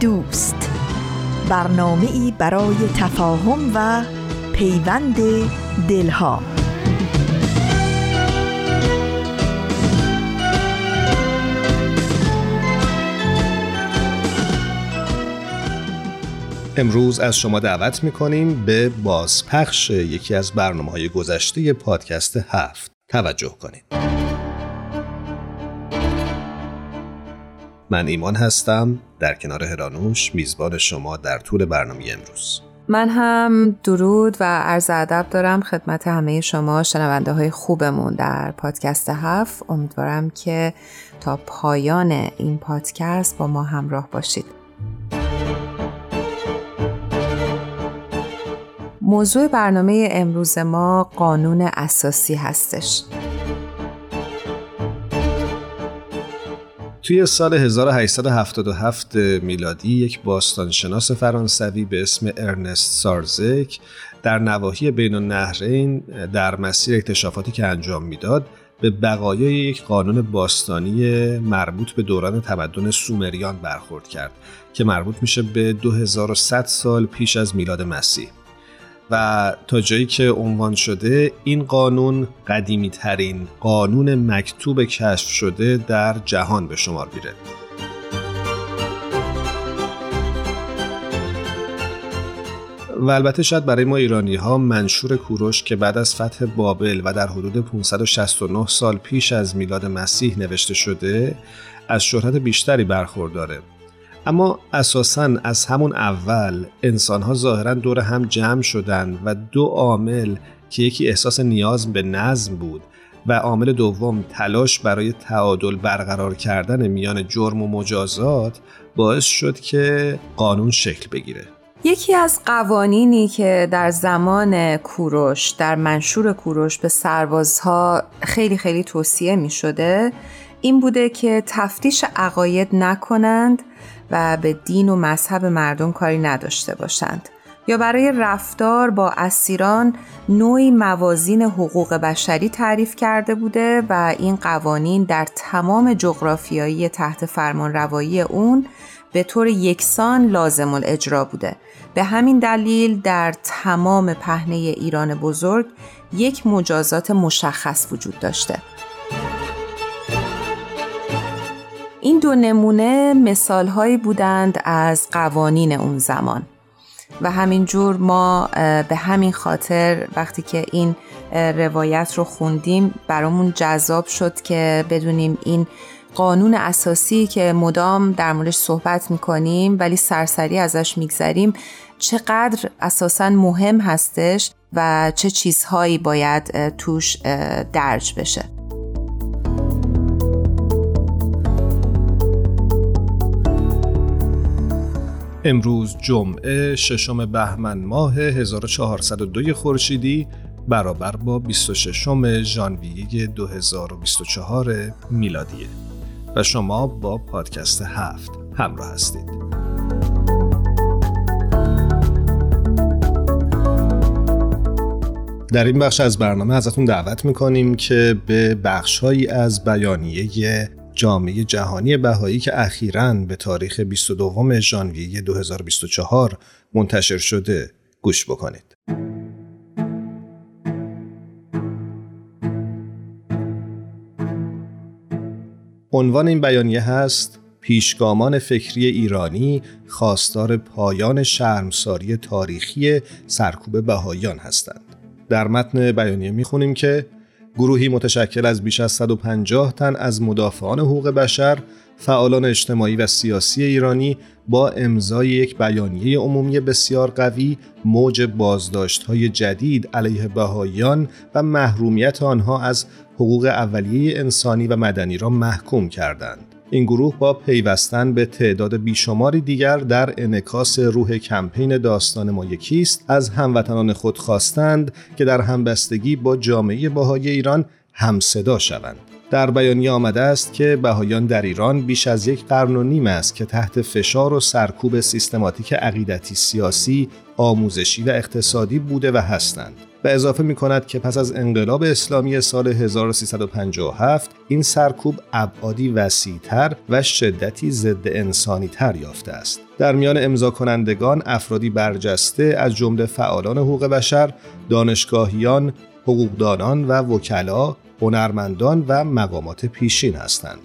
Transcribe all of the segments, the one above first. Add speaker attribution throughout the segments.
Speaker 1: دوست. برنامه ای برای تفاهم و پیوند دلها.
Speaker 2: امروز از شما دعوت می‌کنیم به بازپخش یکی از برنامه های گذشته پادکست هفت. توجه کنید. من ایمان هستم. در کنار هرانوش میزبان شما در طول برنامه امروز.
Speaker 3: من هم درود و عرض ادب دارم خدمت همه شما شنونده های خوبمون در پادکست هفت. امیدوارم که تا پایان این پادکست با ما همراه باشید. موضوع برنامه امروز ما قانون اساسی هستش.
Speaker 2: توی سال 1877 میلادی یک باستانشناس فرانسوی به اسم ارنست سارزک در نواحی بین النهرین در مسیر اکتشافاتی که انجام می‌داد به بقایای یک قانون باستانی مربوط به دوران تمدن سومریان برخورد کرد که مربوط میشه به 2100 سال پیش از میلاد مسیح. و تا جایی که عنوان شده این قانون قدیمی ترین قانون مکتوب کشف شده در جهان به شمار میره. و البته شاید برای ما ایرانی ها منشور کوروش که بعد از فتح بابل و در حدود 569 سال پیش از میلاد مسیح نوشته شده از شهرت بیشتری برخورداره. اما اساسا از همون اول انسان ها ظاهرا دور هم جمع شدن و دو عامل که یکی احساس نیاز به نظم بود و عامل دوم تلاش برای تعادل برقرار کردن میان جرم و مجازات باعث شد که قانون شکل بگیره.
Speaker 3: یکی از قوانینی که در زمان کوروش در منشور کوروش به سربازها خیلی خیلی توصیه می شده این بوده که تفتیش عقاید نکنند و به دین و مذهب مردم کاری نداشته باشند. یا برای رفتار با اسیران نوعی موازین حقوق بشری تعریف کرده بوده و این قوانین در تمام جغرافیایی تحت فرمان روایی اون به طور یکسان لازم الاجرا بوده. به همین دلیل در تمام پهنه ایران بزرگ یک مجازات مشخص وجود داشته. این دو نمونه مثال هایی بودند از قوانین اون زمان. و همینجور ما به همین خاطر وقتی که این روایت رو خوندیم برامون جذاب شد که بدونیم این قانون اساسی که مدام در موردش صحبت می‌کنیم ولی سرسری ازش میگذریم چقدر اساسا مهم هستش و چه چیزهایی باید توش درج بشه.
Speaker 2: امروز جمعه ششم بهمن ماه 1402 خورشیدی برابر با 26 ژانویه 2024 میلادیه و شما با پادکست هفت همراه هستید. در این بخش از برنامه ازتون دعوت می‌کنیم که به بخشهایی از بیانیه جامعه جهانی بهایی که اخیرا به تاریخ 22 ژانویه 2024 منتشر شده گوش بکنید. عنوان این بیانیه هست پیشگامان فکری ایرانی خواستار پایان شرمساری تاریخی سرکوب بهاییان هستند. در متن بیانیه می‌خونیم که گروهی متشکل از بیش از 150 تن از مدافعان حقوق بشر، فعالان اجتماعی و سیاسی ایرانی با امضای یک بیانیه عمومی بسیار قوی موج بازداشت های جدید علیه بهاییان و محرومیت آنها از حقوق اولیه انسانی و مدنی را محکوم کردند. این گروه با پیوستن به تعداد بیشماری دیگر در انکاس روح کمپین داستان ما یکیست از هموطنان خود خواستند که در همبستگی با جامعه باهای ایران همصدا شوند. در بیانیه آمده است که بهایان در ایران بیش از یک قرن و نیم است که تحت فشار و سرکوب سیستماتیک عقیدتی سیاسی، آموزشی و اقتصادی بوده و هستند. و اضافه می کند که پس از انقلاب اسلامی سال 1357 این سرکوب ابعادی وسیعتر و شدتی ضد انسانی تر یافته است. در میان امضا کنندگان افرادی برجسته از جمله فعالان حقوق بشر، دانشگاهیان، حقوقدانان و وکلا، هنرمندان و مقامات پیشین هستند.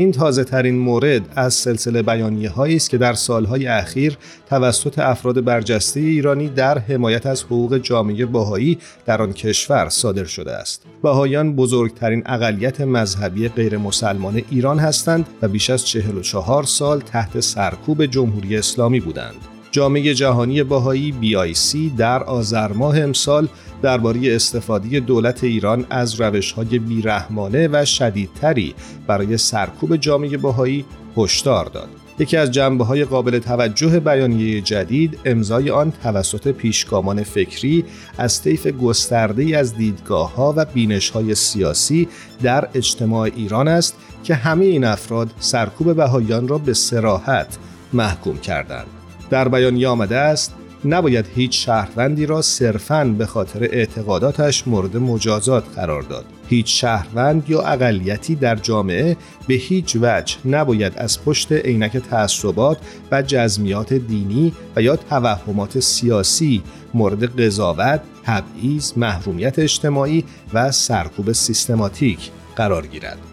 Speaker 2: این تازه ترین مورد از سلسله بیانیه هایی است که در سالهای اخیر توسط افراد برجسته ایرانی در حمایت از حقوق جامعه باهایی در آن کشور صادر شده است. بهایان بزرگترین اقلیت مذهبی غیر مسلمان ایران هستند و بیش از 44 سال تحت سرکوب جمهوری اسلامی بودند. جامعه جهانی باهایی BIC در آذر ماه امسال درباره استفاده دولت ایران از روش‌های بیرحمانه و شدیدتری برای سرکوب جامعه باهایی هشدار داد. یکی از جنبه های قابل توجه بیانیه جدید امضای آن توسط پیشگامان فکری از طیف گسترده از دیدگاه ها و بینش های سیاسی در اجتماع ایران است که همه این افراد سرکوب بهاییان را به سراحت محکوم کردند. در بیانیه آمده است نباید هیچ شهروندی را صرفاً به خاطر اعتقاداتش مورد مجازات قرار داد. هیچ شهروند یا اقلیتی در جامعه به هیچ وجه نباید از پشت عینک تعصبات و جزمیات دینی و یا توهمات سیاسی مورد قضاوت، تبعیض، محرومیت اجتماعی و سرکوب سیستماتیک قرار گیرد.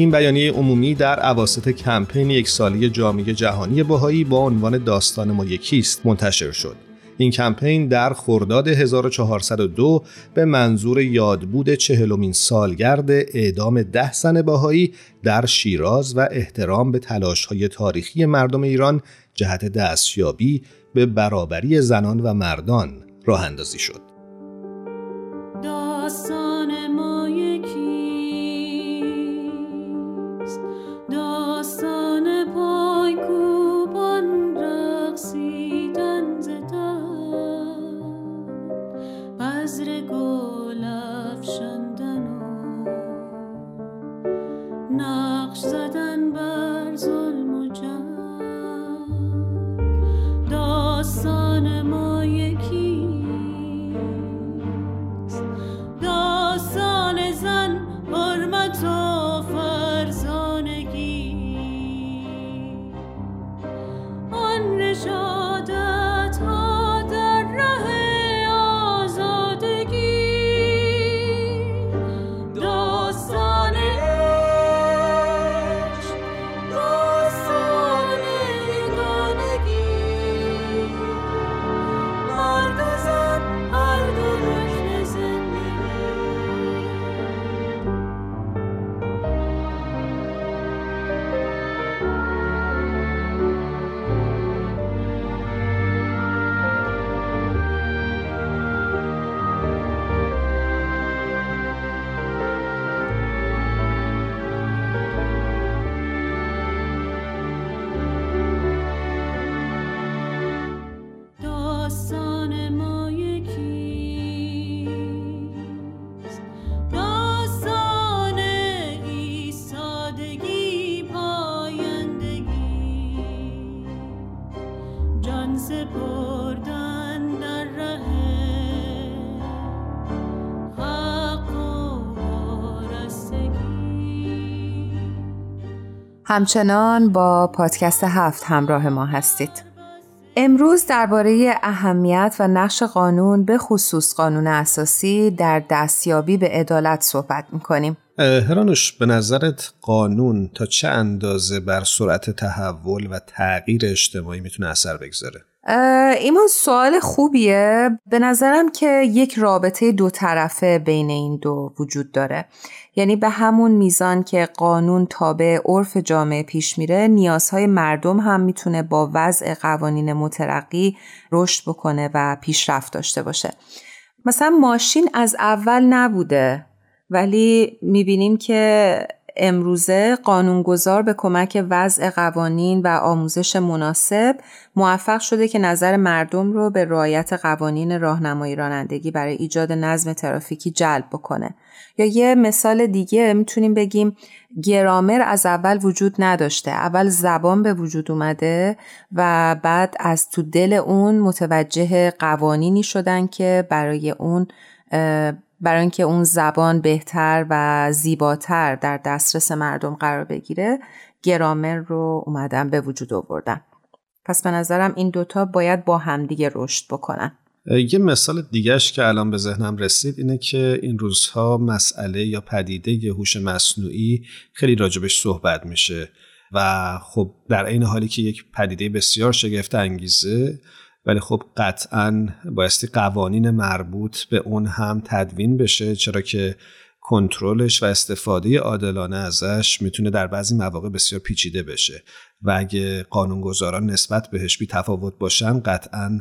Speaker 2: این بیانیه عمومی در عواست کمپین یک سالی جامعه جهانی بهایی با عنوان داستان ما یکیست منتشر شد. این کمپین در خرداد 1402 به منظور یادبود چهلمین سالگرد اعدام ده زن باهایی در شیراز و احترام به تلاش‌های تاریخی مردم ایران جهت دستیابی به برابری زنان و مردان راه اندازی شد.
Speaker 3: همچنان با پادکست هفت همراه ما هستید. امروز درباره اهمیت و نقش قانون به خصوص قانون اساسی در دستیابی به عدالت صحبت می‌کنیم.
Speaker 2: هرانوش به نظرت قانون تا چه اندازه بر سرعت تحول و تغییر اجتماعی می‌تونه اثر بگذاره؟
Speaker 3: ایمان سوال خوبیه. به نظرم که یک رابطه دو طرفه بین این دو وجود داره. یعنی به همون میزان که قانون تابع عرف جامعه پیش میره نیازهای مردم هم می‌تونه با وضع قوانین مترقی رشد بکنه و پیشرفت داشته باشه. مثلا ماشین از اول نبوده ولی می‌بینیم که امروزه قانونگذار به کمک وضع قوانین و آموزش مناسب موفق شده که نظر مردم رو به رعایت قوانین راهنمایی رانندگی برای ایجاد نظم ترافیکی جلب بکنه. یا یه مثال دیگه می‌تونیم بگیم گرامر از اول وجود نداشته. اول زبان به وجود اومده و بعد از تو دل اون متوجه قوانینی شدن که برای اون برای اینکه اون زبان بهتر و زیباتر در دسترس مردم قرار بگیره گرامر رو اومدن به وجود آوردن. پس به نظرم این دوتا باید با همدیگه رشد بکنن.
Speaker 2: یه مثال دیگهش که الان به ذهنم رسید اینه که این روزها مسئله یا پدیده هوش مصنوعی خیلی راجبش صحبت میشه و خب در عین حالی که یک پدیده بسیار شگفت انگیزه ولی خب قطعا بایستی قوانین مربوط به اون هم تدوین بشه چرا که کنترلش و استفاده عادلانه ازش می‌تونه در بعضی مواقع بسیار پیچیده بشه. و اگه قانونگذاران نسبت بهش بی تفاوت باشن قطعا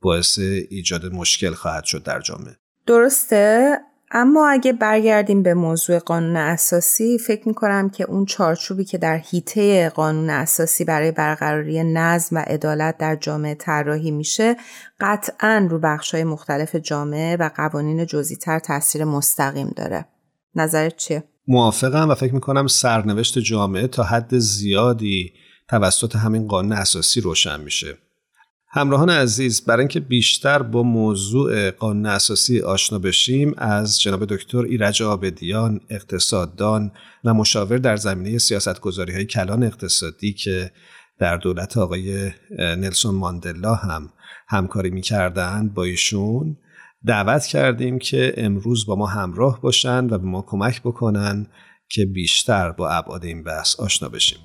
Speaker 2: باعث ایجاد مشکل خواهد شد در جامعه.
Speaker 3: درسته؟ اما اگه برگردیم به موضوع قانون اساسی فکر می‌کنم که اون چارچوبی که در حیطه قانون اساسی برای برقراری نظم و عدالت در جامعه طراحی میشه قطعا رو بخشهای مختلف جامعه و قوانین جزیتر تاثیر مستقیم داره نظرت چیه؟
Speaker 2: موافقم و فکر می‌کنم سرنوشت جامعه تا حد زیادی توسط همین قانون اساسی روشن میشه همراهان عزیز برای اینکه بیشتر با موضوع قانون اساسی آشنا بشیم از جناب دکتر ایرج آبدیان اقتصاددان و مشاور در زمینه سیاستگذاری های کلان اقتصادی که در دولت آقای نلسون ماندلا هم همکاری می‌کردند با ایشون دعوت کردیم که امروز با ما همراه باشند و به ما کمک بکنن که بیشتر با ابعاد این بحث آشنا بشیم.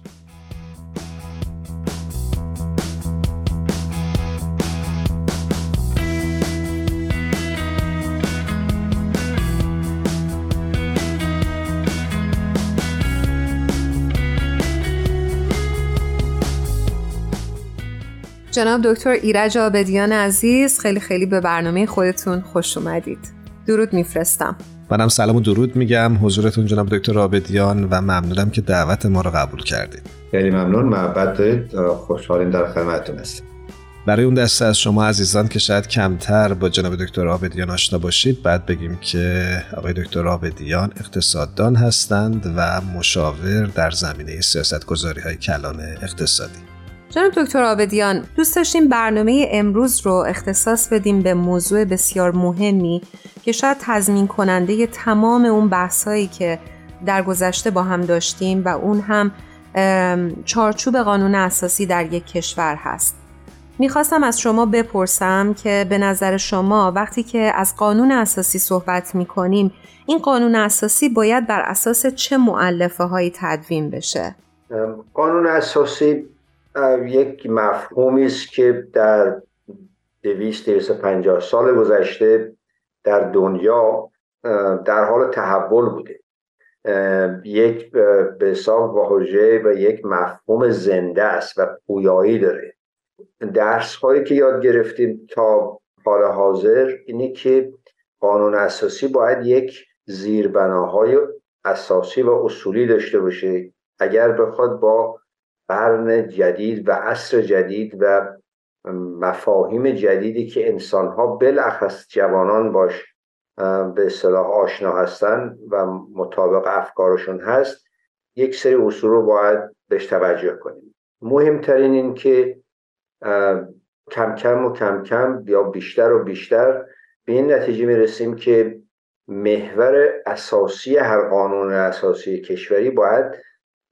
Speaker 3: جناب دکتر ایرج آبدیان عزیز خیلی خیلی به برنامه خودتون خوش اومدید. درود میفرستم.
Speaker 2: منم سلام و درود میگم. حضورتون جناب دکتر آبدیان و ممنونم که دعوت ما رو قبول کردید.
Speaker 4: خیلی ممنون. محبت دارید خوشحالیم در خدمتتون هستیم.
Speaker 2: برای اون دسته از شما عزیزان که شاید کمتر با جناب دکتر آبدیان آشنا باشید بعد بگیم که آقای دکتر آبدیان اقتصاددان هستند و مشاور در زمینه سیاستگذاری های کلان اقتصادی.
Speaker 3: جناب دکتر آبدیان دوست داشتیم برنامه امروز رو اختصاص بدیم به موضوع بسیار مهمی که شاید تضمین کننده تمام اون بحثایی که در گذشته با هم داشتیم و اون هم چارچوب قانون اساسی در یک کشور هست. می‌خواستم از شما بپرسم که به نظر شما وقتی که از قانون اساسی صحبت می‌کنیم این قانون اساسی باید بر اساس چه معلفه هایی تدوین بشه؟
Speaker 4: قانون اساسی یک مفهومی است که در دویست پنجاه سال گذشته در دنیا در حال تحول بوده. یک به حساب واژه و یک مفهوم زنده است و پویایی داره. درس هایی که یاد گرفتیم تا حال حاضر اینه که قانون اساسی باید یک زیربناهای اساسی و اصولی داشته باشه. اگر بخواد با قرن جدید و عصر جدید و مفاهیم جدیدی که انسان ها بالاخص جوانان باش به اصطلاح آشنا هستن و مطابق افکارشون هست یک سری اصول رو باید بهش توجه کنیم. مهمترین این که کم کم و کم کم یا بیشتر و بیشتر به این نتیجه می‌رسیم که محور اساسی هر قانون اساسی کشوری باید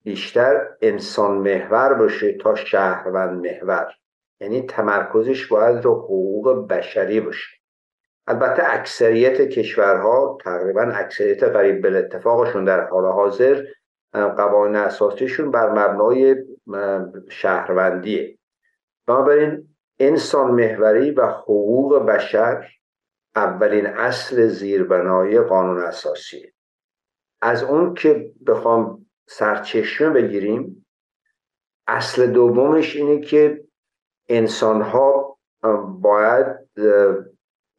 Speaker 4: بیشتر انسان محور باشه تا شهروند محور. یعنی تمرکزش باید رو حقوق بشری باشه. البته اکثریت کشورها تقریبا اکثریت قریب به اتفاقشون در حال حاضر قوانین اساسیشون بر مبنای شهروندیه. بنابراین انسان محوری و حقوق بشر اولین اصل زیربنای قانون اساسیه. از اون که بخوام سرچشمه بگیریم. اصل دومش اینه که انسان ها باید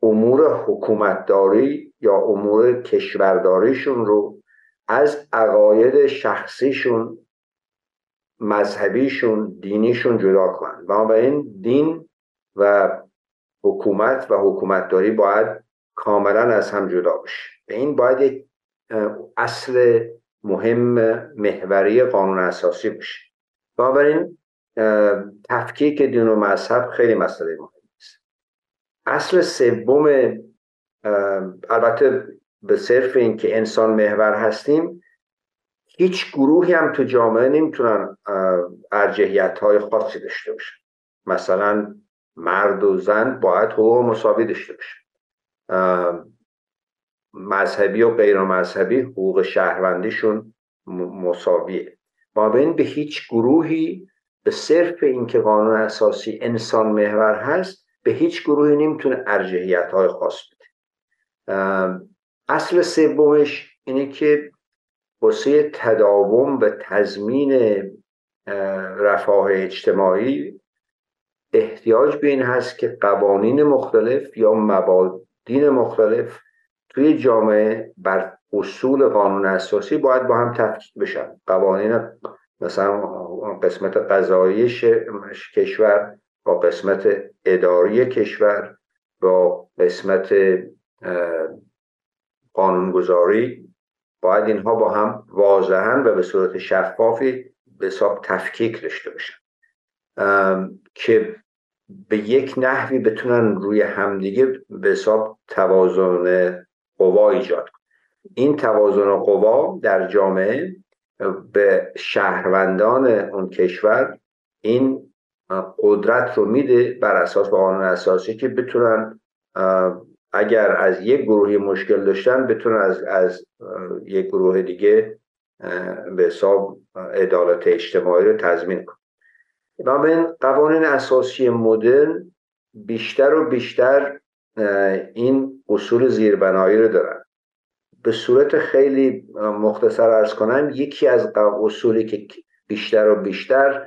Speaker 4: امور حکومتداری یا امور کشورداریشون رو از عقاید شخصیشون مذهبیشون دینیشون جدا کنن. این دین و حکومت و حکومتداری باید کاملا از هم جدا بشه. این باید اصل مهم محوری قانون اساسی بشه بنابراین تفکیک دین و مذهب خیلی مسئله مهم است. اصل سوم البته به صرف اینکه انسان محور هستیم هیچ گروهی هم تو جامعه نمی‌تونن ارجحیت های خاصی داشته باشن. مثلا مرد و زن باید حقوق مساوی داشته باشن. مذهبی و غیر مذهبی حقوق شهروندیشون مساویه. با این به هیچ گروهی به صرف اینکه قانون اساسی انسان محور هست به هیچ گروهی نمی‌تونه ارجحیت های خاص بده. اصل سومش اینه که واسه تداوم و تضمین رفاه اجتماعی احتیاج به این هست که قوانین مختلف یا مبادین مختلف توی جامعه بر اصول قانون اساسی باید با هم تفکیک بشن. قوانین مثلا قسمت قضایی کشور با قسمت اداری کشور با قسمت قانونگذاری باید اینها با هم واضحا و به صورت شفافی به حساب تفکیک داشته باشن. که به یک نحوی بتونن روی همدیگه به حساب توازن قوا ایجاد کنن این توازن قوا در جامعه به شهروندان اون کشور این قدرت رو میده بر اساس قانون اساسی که بتونن اگر از یک گروهی مشکل داشتن بتونن از, از یک گروه دیگه به حساب عدالت اجتماعی رو تضمین کنن. این قوانین اساسی مدرن بیشتر و بیشتر این اصول زیربنایی رو دارن. به صورت خیلی مختصر ارز کنم یکی از اصولی که بیشتر و بیشتر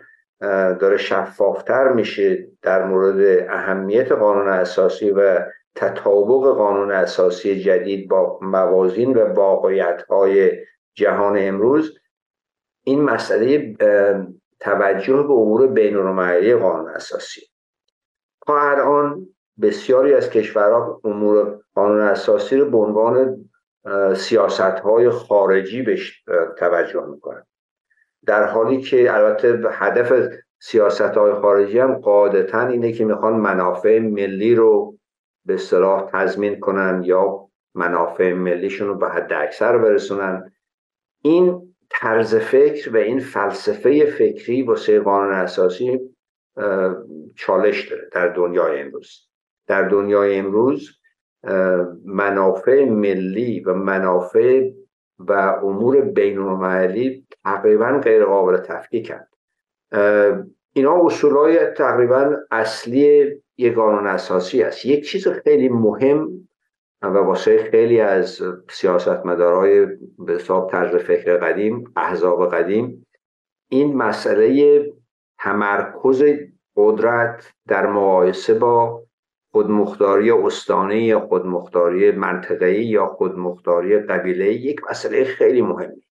Speaker 4: داره شفافتر میشه در مورد اهمیت قانون اساسی و تطابق قانون اساسی جدید با موازین و واقعیت های جهان امروز این مسئله توجه به امور بین قانون اساسی. تا الان بسیاری از کشورها امور قانون اساسی رو به عنوان سیاست های خارجی بهش توجه می‌کنن. در حالی که البته هدف سیاست های خارجی هم قاعدتا اینه که می‌خوان منافع ملی رو به اصطلاح تضمین کنن یا منافع ملیشون رو به حد اکثر برسونن. این طرز فکر و این فلسفه فکری واسه قانون اساسی چالش داره در دنیای امروز. در دنیای امروز منافع ملی و منافع و امور بین المللی تقریبا غیر قابل تفکیکند اینا اصولای تقریبا اصلی یک قانون اساسی است. یک چیز خیلی مهم و واسه خیلی از سیاستمدارای به حساب طرز فکر قدیم احزاب قدیم این مسئله تمرکز قدرت در مقایسه با خودمختاری استانه یا خودمختاری منطقه‌ای یا خودمختاری قبیله یک مسئله خیلی مهمی.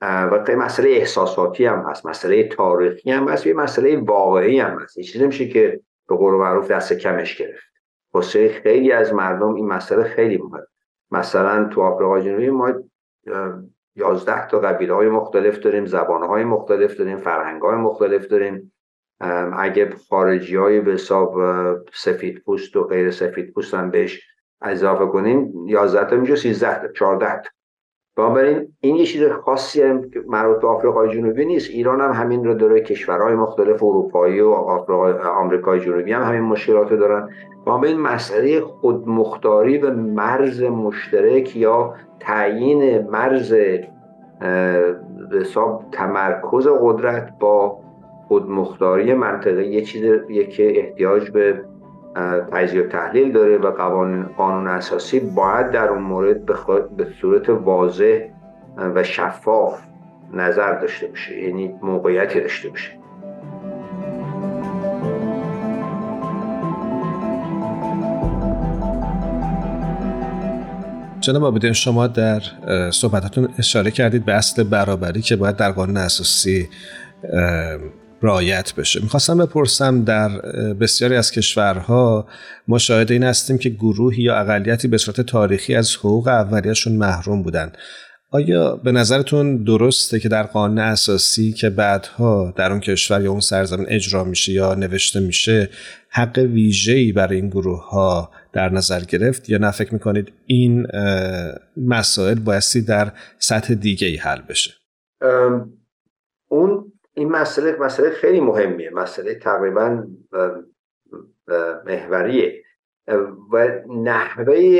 Speaker 4: و مسئله احساساتی هم هست مسئله تاریخی هم هست یه مسئله واقعی هم هست. چیزی نمیشه که به قول معروف دست کمش گرفت. واسه خیلی از مردم این مسئله خیلی مهم مثلا تو آفریقای جنوبی ما یازده تا قبیله های مختلف داریم زبان های مختلف داریم فرهنگ های مختلف داریم. اگه خارجی های به حساب سفید پوست و غیر سفید پوست هم بهش اضافه کنیم 11 تا میشه 13 تا 14 تا. بنابراین این یه چیز خاصی هم که مربوط به آفریقای جنوبی نیست. ایران هم همین رو داره کشورهای مختلف اروپایی و آمریکای جنوبی هم همین مشکلات رو دارن. بنابراین مسئله خودمختاری و مرز مشترک یا تعیین مرز حساب تمرکز قدرت با خودمختاری منطقه یه چیزیه که احتیاج به تجزیه و تحلیل داره و قوانین قانون اساسی باید در اون مورد به صورت واضح و شفاف نظر داشته باشه یعنی موقعیتی داشته باشه.
Speaker 2: جناب آبیدین شما در صحبتاتون اشاره کردید به اصل برابری که باید در قانون اساسی رایت بشه. می‌خواستم بپرسم در بسیاری از کشورها ما شاهد این هستیم که گروهی یا اقلیتی به صورت تاریخی از حقوق اولیهشون محروم بودن. آیا به نظرتون درسته که در قانون اساسی که بعدها در اون کشور یا اون سرزمین اجرا میشه یا نوشته میشه حق ویژه‌ای برای این گروه ها در نظر گرفت؟ یا نه فکر می‌کنید این مسائل بایستی در سطح دیگه ای حل بشه؟
Speaker 4: اون این مسئله مسئله خیلی مهمیه. مسئله تقریبا محوریه. و نحوه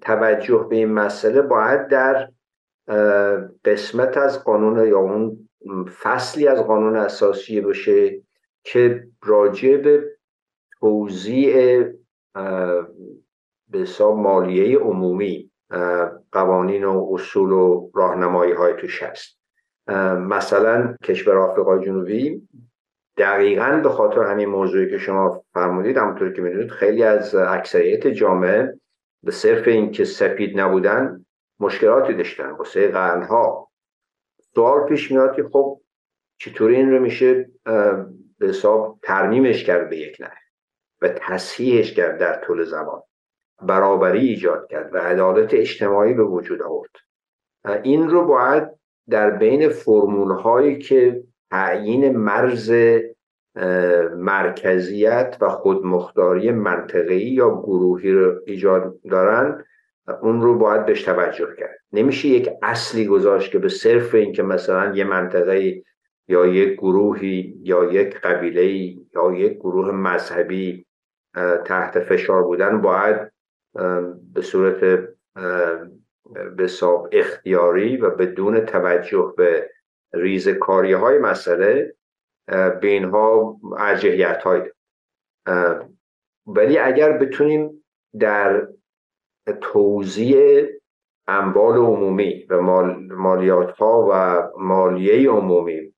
Speaker 4: توجه به این مسئله باید در قسمت از قانون یا اون فصلی از قانون اساسی باشه که راجع به توضیع به حساب مالیه عمومی قوانین و اصول و راهنمایی های توش هست. مثلا کشور آفریقای جنوبی دقیقا به خاطر همین موضوعی که شما فرمودید همونطور که می‌دونید خیلی از اکثریت جامعه به صرف اینکه سپید نبودن مشکلاتی داشتن واسه قرنها. سوال پیش میاد که خب چطوری این رو میشه به حساب ترمیمش کرد به یک نه و تصحیحش کرد در طول زمان. برابری ایجاد کرد و عدالت اجتماعی به وجود آورد. این رو باید در بین فرمول هایی که تعیین مرز مرکزیت و خودمختاری منطقه‌ای یا گروهی رو ایجاد دارن اون رو باید بهش توجه کرد. نمیشه یک اصلی گذاشت که به صرف اینکه مثلا یه منطقه یا یک گروهی یا یک قبیله یا یک گروه مذهبی تحت فشار بودن باید به صورت به اختیاری و بدون توجه به ریز کاری های مسئله به اینها ارجحیت های ولی اگر بتونیم در توزیع اموال عمومی و مالیات ها و مالیه عمومی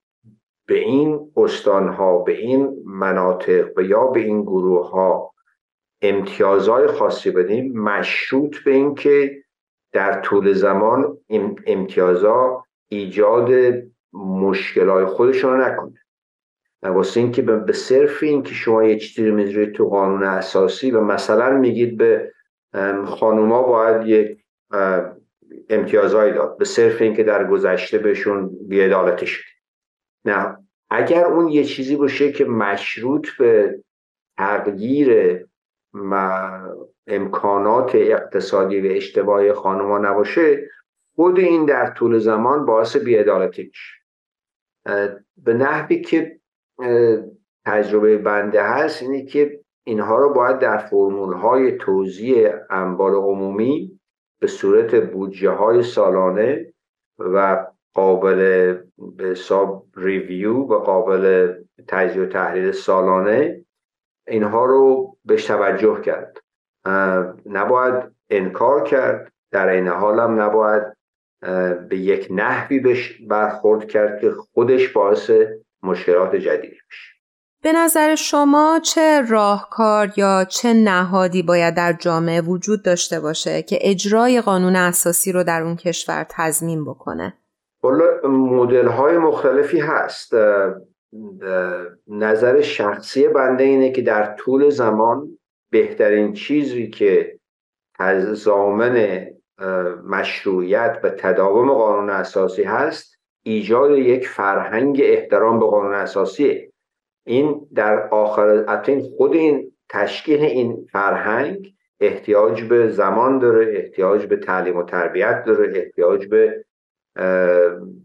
Speaker 4: به این استان ها به این مناطق و یا به این گروه ها امتیازهای خاصی بدیم مشروط به اینکه در طول زمان امتیازها ایجاد مشکلات خودشون رو نکنه. واسه اینکه به صرف این که شما یه چیزی رو می‌ذارید تو قانون اساسی و مثلا میگید به خانوما باید یک امتیازهایی داد به صرف اینکه در گذشته بهشون بیعدالتی شد. نه. اگر اون یه چیزی باشه که مشروط به تغییر امکانات اقتصادی و اجتماعی خانوما نباشه خود این در طول زمان باعث بیعدالتی میشه. به نحوی که تجربه بنده هست اینه که اینها رو باید در فرمول های توزیع اموال عمومی به صورت بودجه های سالانه و قابل به حساب ریویو و قابل تجزیه و تحلیل سالانه اینها رو بهش توجه کرد. نباید انکار کرد در این حال هم نباید به یک نحوی بهش برخورد کرد که خودش باعث مشکلات جدیدی بشه.
Speaker 3: به نظر شما چه راهکار یا چه نهادی باید در جامعه وجود داشته باشه که اجرای قانون اساسی رو در اون کشور تضمین بکنه؟
Speaker 4: مدل های مختلفی هست. نظر شخصی بنده اینه که در طول زمان بهترین چیزی که زامن مشروعیت و تداوم قانون اساسی هست ایجاد یک فرهنگ احترام به قانون اساسی. این در آخر این خود این تشکیل این فرهنگ احتیاج به زمان داره احتیاج به تعلیم و تربیت داره احتیاج به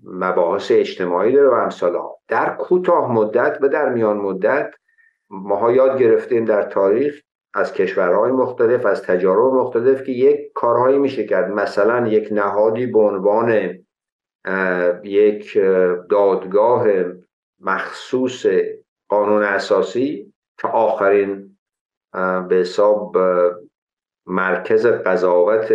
Speaker 4: مباحث اجتماعی داره و امثال ها. در کوتاه مدت و در میان مدت ماها یاد گرفتیم در تاریخ از کشورهای مختلف از تجارب مختلف که یک کارهایی میشه کرد. مثلا یک نهادی به عنوان یک دادگاه مخصوص قانون اساسی که آخرین به حساب مرکز قضاوت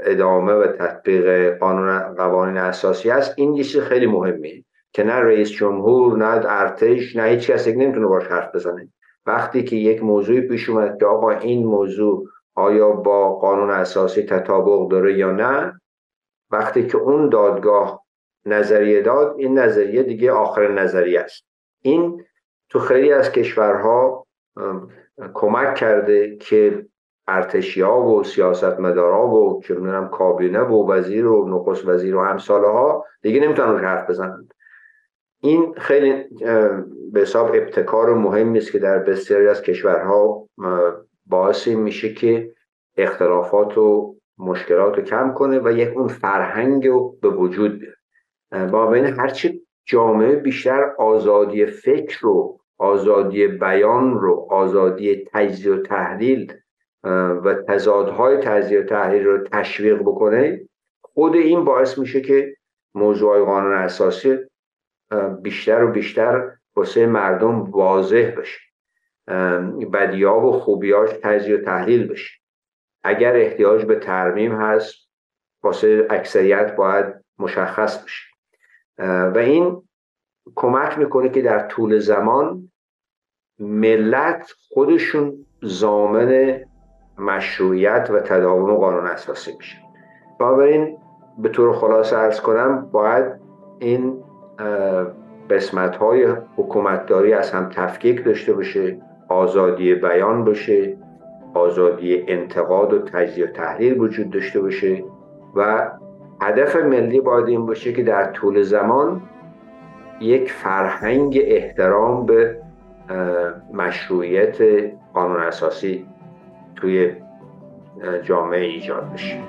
Speaker 4: ادامه و تطبیق قانون قوانین اساسی است این یه خیلی مهمه که نه رئیس جمهور نه ارتش نه هیچ کسی نمی‌تونه باش حرف بزنه. وقتی که یک موضوعی پیش اومد که آقا این موضوع آیا با قانون اساسی تطابق داره یا نه وقتی که اون دادگاه نظریه داد این نظریه دیگه آخر نظریه است. این تو خیلی از کشورها کمک کرده که ارتشیا و سیاستمدارا و چه می‌دونم کابینه و وزیر و نخست وزیر و همساله ها دیگه نمی‌تونن حرف بزنند این خیلی به حساب ابتکار مهمی است که در بسیاری از کشورها باعث میشه که اختلافات و مشکلات رو کم کنه و یک اون فرهنگ رو به وجود بیاره. با بین هرچی جامعه بیشتر آزادی فکر رو آزادی بیان رو آزادی تجزیه و تحلیل و تضادهای تجزیه و تحلیل رو تشویق بکنه خود این باعث میشه که موضوع قانون اساسی بیشتر و بیشتر واسه مردم واضح بشه. بدیا و خوبیاش تجزیه و تحلیل بشه. اگر احتیاج به ترمیم هست واسه اکثریت باید مشخص بشه. و این کمک می‌کنه که در طول زمان ملت خودشون زامن مشروعیت و تداوم قانون اساسی میشه. بنابراین به طور خلاصه ارز کنم باید این قسمت های حکومتداری از هم تفکیک داشته باشه آزادی بیان باشه آزادی انتقاد و تجزیه و تحلیل وجود داشته باشه و هدف ملی باید این باشه که در طول زمان یک فرهنگ احترام به مشروعیت قانون اساسی توی جامعه ایجاد بشه.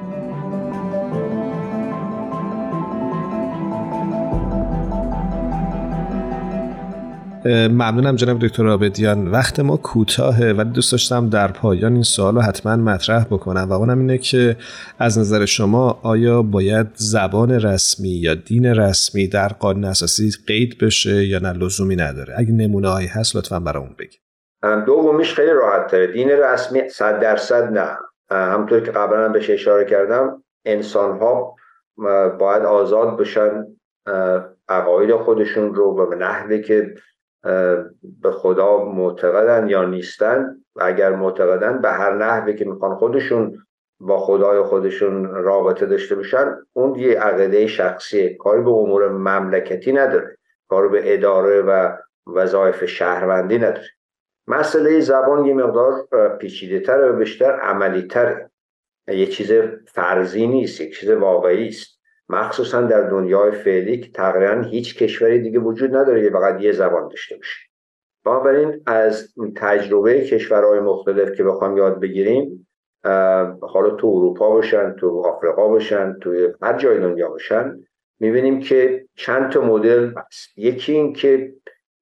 Speaker 2: ممنونم جناب دکتر آبدیان وقت ما کوتاهه ولی دوست داشتم در پایان این سوال رو حتما مطرح بکنم و اونم اینه که از نظر شما آیا باید زبان رسمی یا دین رسمی در قانون اساسی قید بشه یا نه؟ لزومی نداره. اگه نمونه هایی هست لطفا برامون بگید.
Speaker 4: دومیش خیلی راحت تره. دین رسمی صد درصد نه. همطور که قبلا بهش اشاره کردم انسان ها باید آزاد بشن عقاید خودشون رو به نحوی که به خدا معتقدن یا نیستن. و اگر معتقدن به هر نحوی که می‌خوان خودشون با خدای خودشون رابطه داشته باشن اون یه عقیده شخصی کاری به امور مملکتی نداره. کاری به اداره و وظایف شهروندی نداره. مسئله زبان یه مقدار پیچیده تر و بیشتر عملی تره. یه چیز فرضی نیست یک چیز واقعی است. مخصوصا در دنیای فعلی که تقریبا هیچ کشوری دیگه وجود نداره که فقط یه زبان داشته باشه. بنابراین از تجربه کشورهای مختلف که بخوام یاد بگیریم حالا تو اروپا باشن تو آفریقا باشن تو هر جای دنیا باشن می‌بینیم که چند تا مدل هست. یکی این که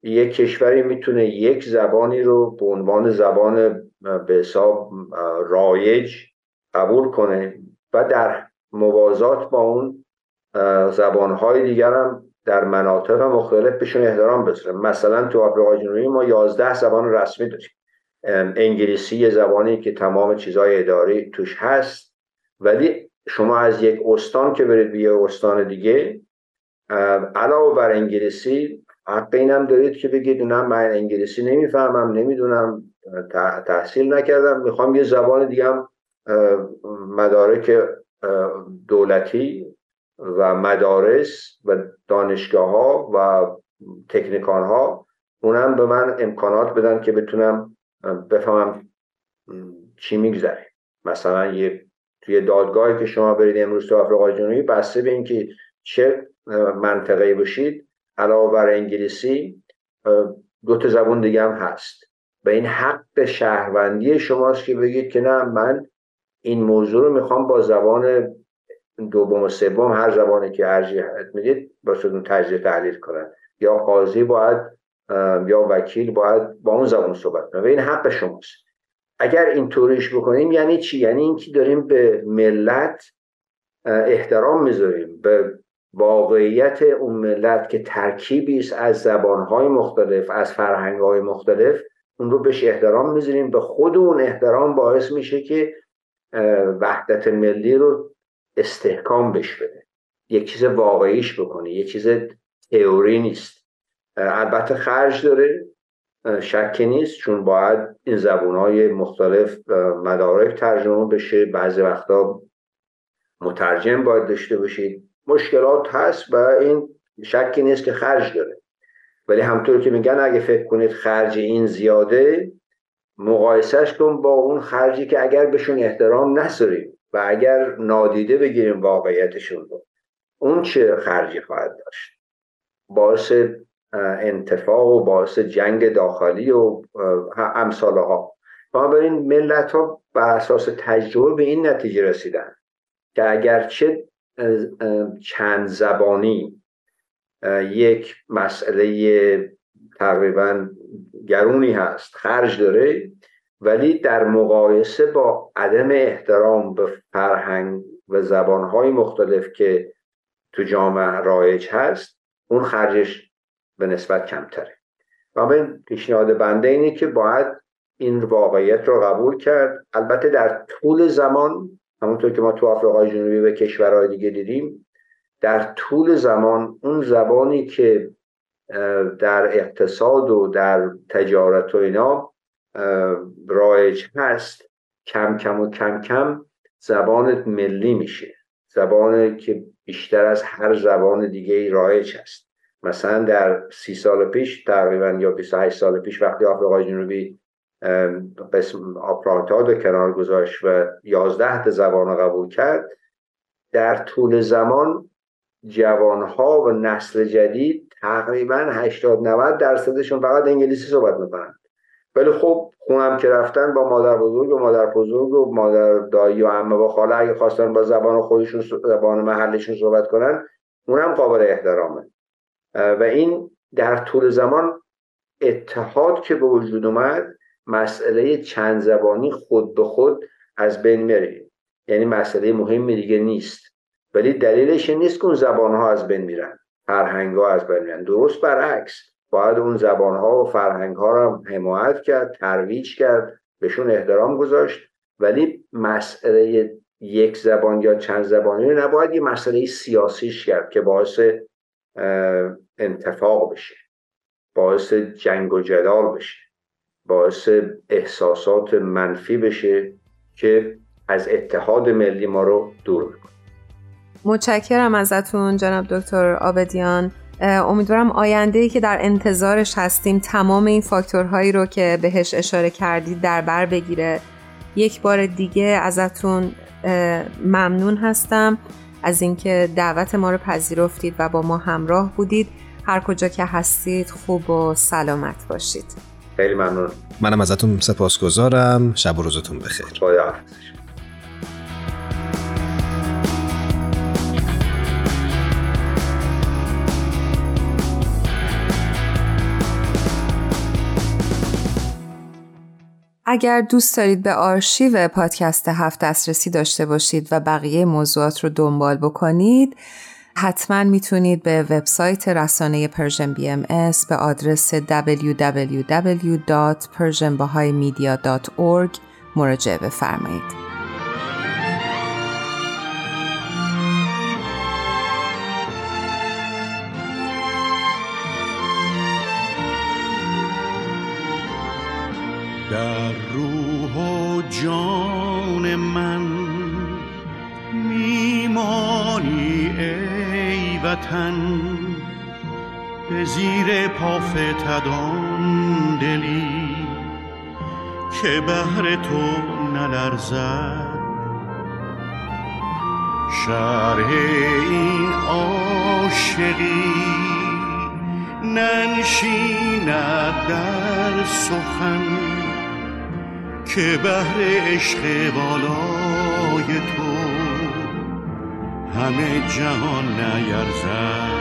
Speaker 4: یک کشوری می‌تونه یک زبانی رو به عنوان زبان به حساب رایج قبول کنه و در موازات با اون زبانهای دیگر هم در مناطق مختلف بهشون احترام بذاره. مثلا تو آفریقای جنوبی ما 11 زبان رسمی داریم. انگلیسی زبانی که تمام چیزهای اداری توش هست. ولی شما از یک استان که برید به یه استان دیگه علاوه بر انگلیسی حق اینم دارید که بگید نه من انگلیسی نمی‌فهمم نمی‌دونم تحصیل نکردم. می‌خوام یه زبان دیگه هم مدارک دولتی و مدارس و دانشگاه ها و تکنیکان ها اونم به من امکانات بدن که بتونم بفهمم چی میگذره. مثلا یه توی دادگاهی که شما برید امروز تو آفریقای جنوبی بسته به اینکه چه منطقه باشید علاوه بر انگلیسی دو تا زبون دیگه هم هست. و این حق شهروندی شماست که بگید که نه من این موضوع رو می‌خوام با زبان دوم و سوم هر زبانی که ارجیحت می‌دید با اون تجزیه تحلیل کنن. یا قاضی باید یا وکیل باید با اون زبان صحبت کنه. و این حق شماست. اگر این طوریش بکنیم یعنی چی؟ یعنی اینکه داریم به ملت احترام می‌ذاریم به واقعیت اون ملت که ترکیبی است از زبانهای مختلف از فرهنگهای مختلف اون رو بهش احترام می‌ذاریم. به خود اون احترام باعث میشه که وحدت ملی رو استحکام بش بده. یک چیز واقعیش بکنه یک چیز تئوری نیست. البته خرج داره. شکی نیست چون باید این زبون های مختلف مدارک ترجمه بشه. بعضی وقتا مترجم باید داشته باشید. مشکلات هست و این شکی نیست که خرج داره. ولی همطور که میگن اگه فکر کنید خرج این زیاده مقایسهش کن با اون خرجی که اگر بهشون احترام نساریم و اگر نادیده بگیریم واقعیتشون رو اون چه خرجی خواهد داشت؟ باعث انتفاق و باعث جنگ داخلی و امثال ها بنابراین ملت ها بر اساس تجربه به این نتیجه رسیدن که اگرچه چند زبانی یک مسئله تقریبا گرونی هست خرج داره ولی در مقایسه با عدم احترام به فرهنگ و زبانهای مختلف که تو جامعه رایج هست اون خرجش به نسبت کمتره. و من پیشنهاد بنده اینه که باید این واقعیت رو قبول کرد. البته در طول زمان همونطور که ما تو آفریقای جنوبی و کشورهای دیگه دیدیم در طول زمان اون زبانی که در اقتصاد و در تجارت و اینا رایج هست کم کم و کم کم زبان ملی میشه. زبانی که بیشتر از هر زبان دیگه ای رایج هست. مثلا در سی سال پیش تقریبا یا 28 سال پیش وقتی آفریقای جنوبی قسم آپرانتاد کنار گذاشت و 11 زبان قبول کرد. در طول زمان جوانها و نسل جدید تقریبا 80 90 درصدشون فقط انگلیسی صحبت می‌کنن. ولی خب خونم که رفتن با مادر بزرگ و مادر بزرگ و مادر دایی و عمه و خاله اگه خواستن با زبان خودشون زبان محلشون صحبت کنن اونم قابل احترامه. و این در طول زمان اتحاد که به وجود اومد مسئله چند زبانی خود به خود از بین میره. یعنی مسئله مهمی دیگه نیست. ولی دلیلش نیست که اون زبان ها از بین میرن. فرهنگ ها از بین میرن. درست برعکس. باید اون زبان ها و فرهنگ ها رو حمایت کرد ترویج کرد بهشون احترام گذاشت. ولی مسئله یک زبان یا چند زبانی نباید یه مسئله سیاسیش کرد که باعث انتفاق بشه. باعث جنگ و جدال بشه. باعث احساسات منفی بشه که از اتحاد ملی ما رو دور می‌کنه
Speaker 3: متشکرم ازتون جناب دکتر آبدیان. امیدوارم آینده ای که در انتظارش هستیم تمام این فاکتورهایی رو که بهش اشاره کردید در بر بگیره. یک بار دیگه ازتون ممنون هستم از اینکه دعوت ما رو پذیرفتید و با ما همراه بودید. هر کجا که هستید خوب و سلامت باشید.
Speaker 4: خیلی ممنون.
Speaker 2: منم ازتون سپاسگزارم. شب و روزتون بخیر.
Speaker 3: اگر دوست دارید به آرشیو پادکست هفت دسترسی داشته باشید و بقیه موضوعات رو دنبال بکنید حتما می‌تونید به وبسایت رسانه Persian BMS به آدرس www.persianbahaimedia.org مراجعه بفرمایید.
Speaker 5: در روح و جان من میمانی وطن به زیر پافتدان دلی که بهر تو نلرزد. شرح این عاشقی ننشیند در سخن که بهر عشق بالای تو همه جهان نیرزد.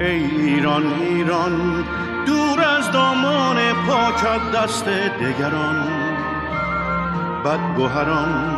Speaker 5: ای ایران ایران دور از دامان پاکت دست دگران بدگوهران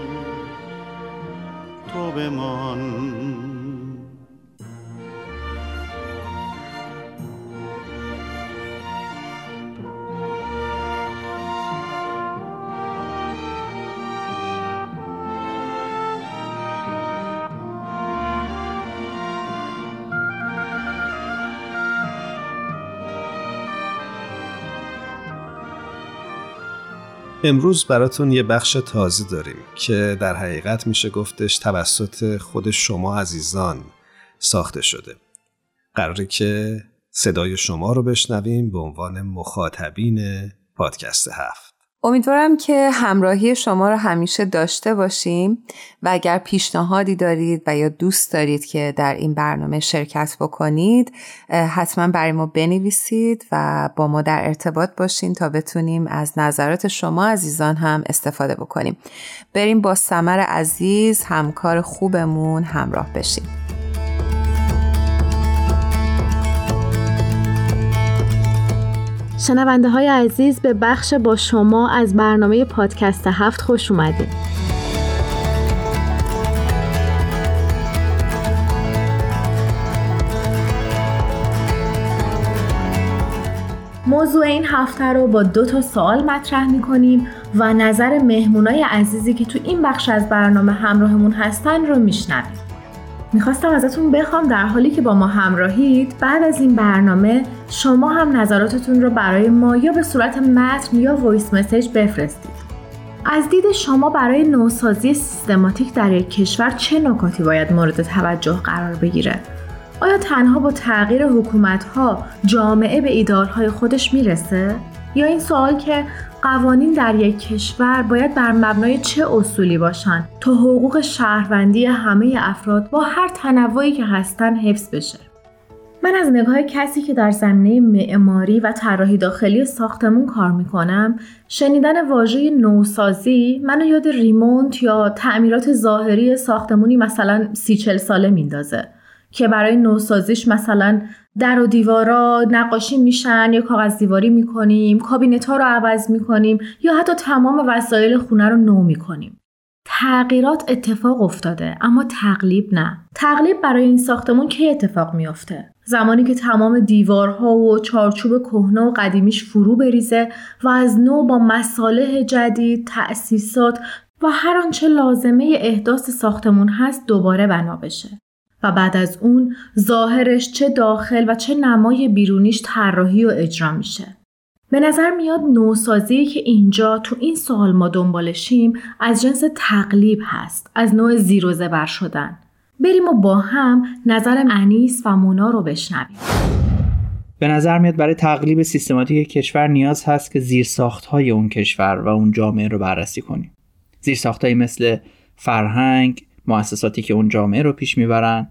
Speaker 5: تو بمان
Speaker 2: امروز براتون یه بخش تازه داریم که در حقیقت میشه گفتش توسط خود شما عزیزان ساخته شده. قراره که صدای شما رو بشنویم به عنوان مخاطبین پادکست هفت.
Speaker 3: امیدوارم که همراهی شما رو همیشه داشته باشیم و اگر پیشنهادی دارید و یا دوست دارید که در این برنامه شرکت بکنید حتما برای ما بنویسید و با ما در ارتباط باشین تا بتونیم از نظرات شما عزیزان هم استفاده بکنیم. بریم با سمر عزیز همکار خوبمون همراه بشیم.
Speaker 6: شنونده های عزیز به بخش با شما از برنامه پادکست هفت خوش اومدید. موضوع این هفته رو با دو تا سوال مطرح می کنیم و نظر مهمونای عزیزی که تو این بخش از برنامه همراهمون هستن رو میشنویم. می‌خواستم ازتون بخوام در حالی که با ما همراهید بعد از این برنامه شما هم نظراتتون رو برای ما یا به صورت متن یا وایس مسیج بفرستید. از دید شما برای نوسازی سیستماتیک در یک کشور چه نکاتی باید مورد توجه قرار بگیره؟ آیا تنها با تغییر حکومت ها جامعه به ایدارهای خودش می‌رسه؟ یا این سوال که قوانین در یک کشور باید بر مبنای چه اصولی باشند؟ تا حقوق شهروندی همه افراد با هر تنوعی که هستن حفظ بشه. من از نگاه کسی که در زمینه معماری و طراحی داخلی ساختمون کار می‌کنم شنیدن واژه نوسازی منو یاد ریمونت یا تعمیرات ظاهری ساختمونی مثلا سی چل ساله میندازه که برای نوسازیش مثلا در و دیوارا نقاشی میشن یا کاغذ دیواری می‌کنیم کابینت ها رو عوض می‌کنیم یا حتی تمام وسایل خونه رو نو می‌کنیم. تغییرات اتفاق افتاده اما تقلیب نه. تقلیب برای این ساختمون کی اتفاق میافته؟ زمانی که تمام دیوارها و چارچوب کهنه و قدیمیش فرو بریزه و از نو با مصالح جدید تأسیسات و هر آنچه لازمه احداث ساختمون هست دوباره بنا بشه. و بعد از اون ظاهرش چه داخل و چه نمای بیرونیش طراحی و اجرا میشه. به نظر میاد نوسازی که اینجا تو این سوال ما دنبالشیم از جنس تقلیب هست از نوع زیر و زبر شدن. بریم و با هم نظر انیس و مونا رو بشنویم.
Speaker 7: به نظر میاد برای تقلیب سیستماتیک کشور نیاز هست که زیرساخت های اون کشور و اون جامعه رو بررسی کنیم. زیرساخت مثل فرهنگ، مؤسساتی که اون جامعه رو پیش می‌برن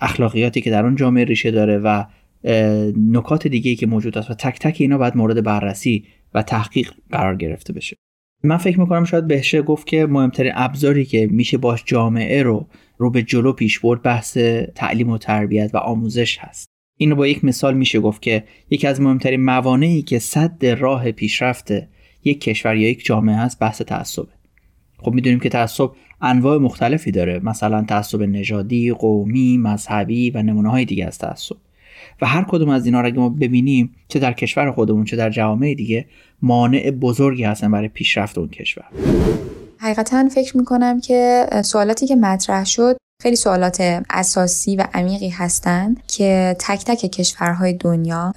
Speaker 7: اخلاقیاتی که در اون جامعه ریشه داره و نکات دیگه که موجود است و تک تک اینا باید مورد بررسی و تحقیق قرار گرفته بشه. من فکر می‌کنم شاید بهشه گفت که مهمترین ابزاری که میشه باش جامعه رو رو به جلو پیش برد بحث تعلیم و تربیت و آموزش هست. اینو با یک مثال میشه گفت که یکی از مهمترین موانعی که صد راه پیشرفت یک کشور یا یک جامعه هست بحث تعصبه. خب می‌دونیم که تعصب انواع مختلفی داره. مثلا تعصب نژادی، قومی، مذهبی و نمونه های دیگه از تعصب. و هر کدوم از اینا رو اگه ما ببینیم چه در کشور خودمون چه در جوامع دیگه مانع بزرگی هستن برای پیشرفت اون کشور.
Speaker 8: حقیقتا فکر می‌کنم که سوالاتی که مطرح شد خیلی سوالات اساسی و عمیقی هستند که تک تک کشورهای دنیا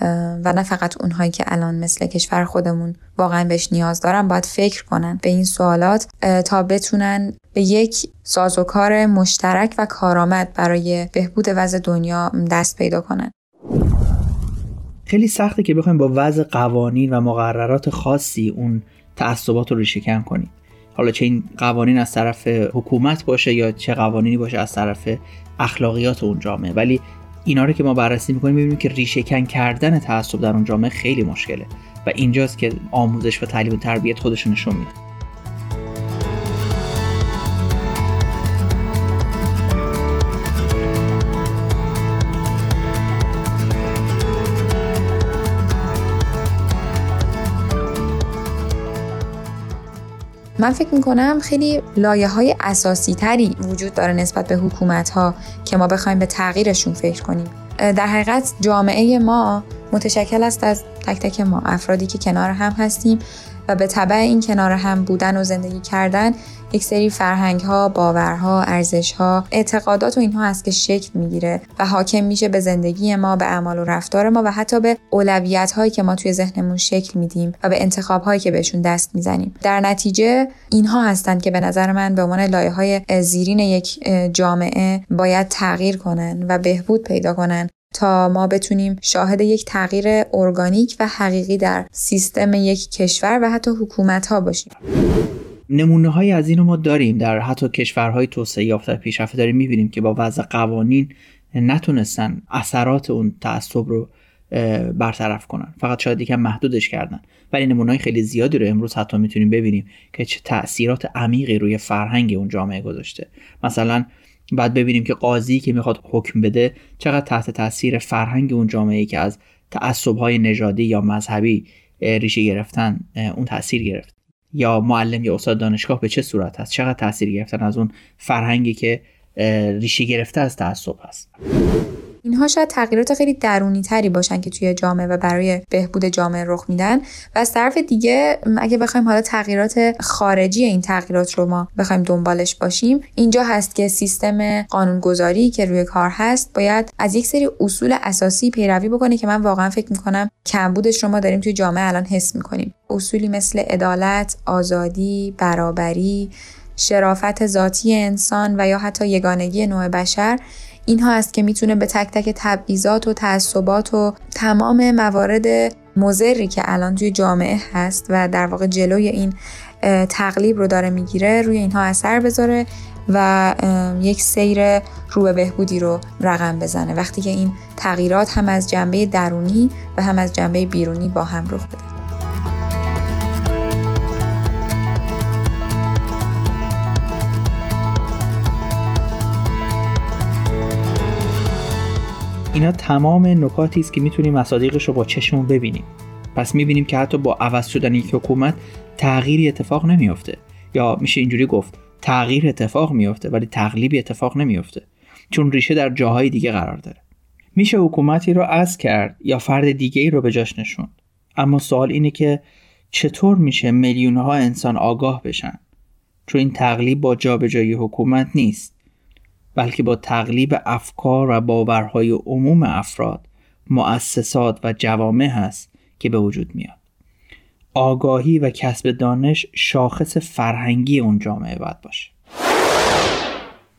Speaker 8: و نه فقط اونهایی که الان مثل کشور خودمون واقعا بهش نیاز دارن باید فکر کنن به این سوالات تا بتونن به یک سازوکار مشترک و کارآمد برای بهبود وضع دنیا دست پیدا کنن.
Speaker 7: خیلی سخته که بخوایم با وضع قوانین و مقررات خاصی اون تعصبات رو ریشه کنیم. حالا چه این قوانین از طرف حکومت باشه یا چه قوانینی باشه از طرف اخلاقیات اون جامعه. ولی اینا رو که ما بررسی می‌کنیم می‌بینیم که ریشه کن کردن تعصب در اون جامعه خیلی مشکله و اینجاست که آموزش و تعلیم و تربیت خودش نشون میده.
Speaker 8: من فکر می‌کنم خیلی لایه های اساسی تری وجود داره نسبت به حکومت ها که ما بخوایم به تغییرشون فکر کنیم. در حقیقت جامعه ما متشکل است از تک تک ما افرادی که کنار هم هستیم. و به طبع این کنار هم بودن و زندگی کردن یک سری فرهنگ ها، باورها، ارزش ها، اعتقادات و اینها هست که شکل می‌گیره و حاکم میشه به زندگی ما، به اعمال و رفتار ما و حتی به اولویت هایی که ما توی ذهنمون شکل میدیم و به انتخاب هایی که بهشون دست می‌زنیم. در نتیجه اینها هستند که به نظر من به عنوان لایه های زیرین یک جامعه باید تغییر کنن و بهبود پیدا کنن تا ما بتونیم شاهد یک تغییر ارگانیک و حقیقی در سیستم یک کشور و حتی حکومت ها باشیم.
Speaker 7: نمونه های از اینو ما داریم. در حتی کشورهای توسعه یافته پیشرفته داریم. می‌بینیم که با وضع قوانین نتونستن اثرات اون تعصب رو برطرف کنن. فقط شاید یکم محدودش کردن. ولی نمونه های خیلی زیادی رو امروز حتی می‌تونیم ببینیم که چه تاثیرات عمیقی روی فرهنگ اون جامعه گذاشته. مثلا بعد ببینیم که قاضی که می‌خواد حکم بده چقدر تحت تاثیر فرهنگ اون جامعه که از تعصب های نژادی یا مذهبی ریشه گرفتن اون تاثیر گرفت. یا معلم یا استاد دانشگاه به چه صورت هست؟ چقدر تاثیر گرفتن از اون فرهنگی که ریشه گرفته از تعصب هست؟
Speaker 8: اینها شاید تغییرات خیلی درونی تری باشن که توی جامعه و برای بهبود جامعه رخ میدن. و از طرف دیگه اگه بخوایم حالا تغییرات خارجی این تغییرات رو ما بخوایم دنبالش باشیم اینجا هست که سیستم قانونگذاری که روی کار هست باید از یک سری اصول اساسی پیروی بکنه که من واقعا فکر می‌کنم کمبودش رو ما داریم توی جامعه الان حس می‌کنیم. اصولی مثل عدالت آزادی برابری شرافت ذاتی انسان و یا حتی یگانگی نوع بشر اینها است که می‌تونه به تک تک تبعیضات و تعصبات و تمام موارد مزری که الان توی جامعه هست و در واقع جلوی این تقلیب رو داره می‌گیره روی اینها اثر بذاره و یک سیر رو به بهبودی رو رقم بزنه. وقتی که این تغییرات هم از جنبه درونی و هم از جنبه بیرونی با هم رخ بده.
Speaker 7: اینا تمام نکاتی است که می‌تونیم مصادیقش رو با چشمون ببینیم. پس می‌بینیم که حتی با عوض شدن یک حکومت تغییری اتفاق نمیافته. یا میشه اینجوری گفت تغییر اتفاق میافته ولی تقلیبی اتفاق نمیافته. چون ریشه در جاهای دیگه قرار داره. میشه حکومتی رو از کرد یا فرد دیگه ای رو به جاش نشوند. اما سوال اینه که چطور میشه میلیون ها انسان آگاه بشن؟ چون این تقلیب با جابجایی حکومت نیست. بلکه با تقلیب افکار و باورهای عموم افراد مؤسسات و جوامع هست که به وجود میاد. آگاهی و کسب دانش شاخص فرهنگی اون جامعه باید باشه.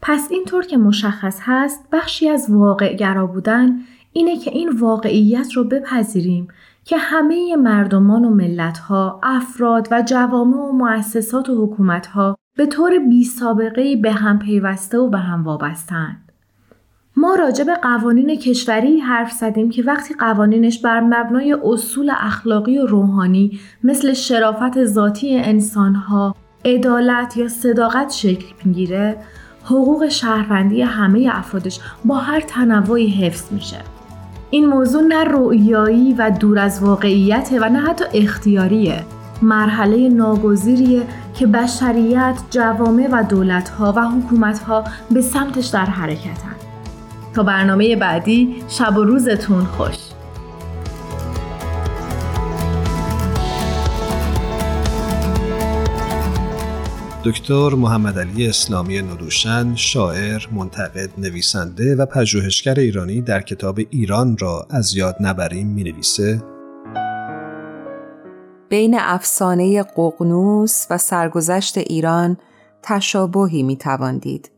Speaker 6: پس اینطور که مشخص هست بخشی از واقع گرا بودن اینه که این واقعیت رو بپذیریم که همه مردمان و ملتها، افراد و جوامع و مؤسسات و حکومتها به طور بی سابقه به هم پیوسته و به هم وابستند. ما راجع به قوانین کشوری حرف زدیم که وقتی قوانینش بر مبنای اصول اخلاقی و روحانی مثل شرافت ذاتی انسانها، عدالت یا صداقت شکل می‌گیره، حقوق شهروندی همه افرادش با هر تنوعی حفظ میشه. این موضوع نه رویایی و دور از واقعیت و نه حتی اختیاریه مرحله ناگزیریه که بشریت، جوامع و دولتها و حکومتها به سمتش در حرکتن. تا برنامه بعدی شب و روزتون خوش.
Speaker 2: دکتر محمد علی اسلامی ندوشن شاعر، منتقد، نویسنده و پژوهشگر ایرانی در کتاب ایران را از یاد نبریم می نویسه
Speaker 3: بین افسانه ققنوس و سرگذشت ایران تشابهی می تواندید.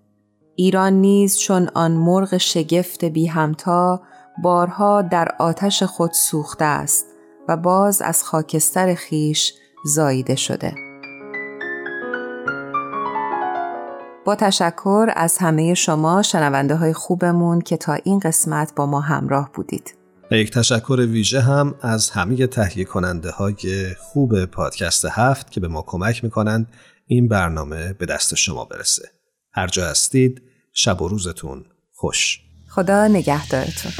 Speaker 3: ایران نیز چون آن مرغ شگفت بی همتا بارها در آتش خود سوخته است و باز از خاکستر خیش زاییده شده. با تشکر از همه شما شنونده های خوبمون که تا این قسمت با ما همراه بودید.
Speaker 2: و یک تشکر ویژه هم از همه تهیه کننده های خوب پادکست هفت که به ما کمک می‌کنند این برنامه به دست شما برسه. هر جا هستید شب و روزتون خوش.
Speaker 3: خدا نگهدارتون.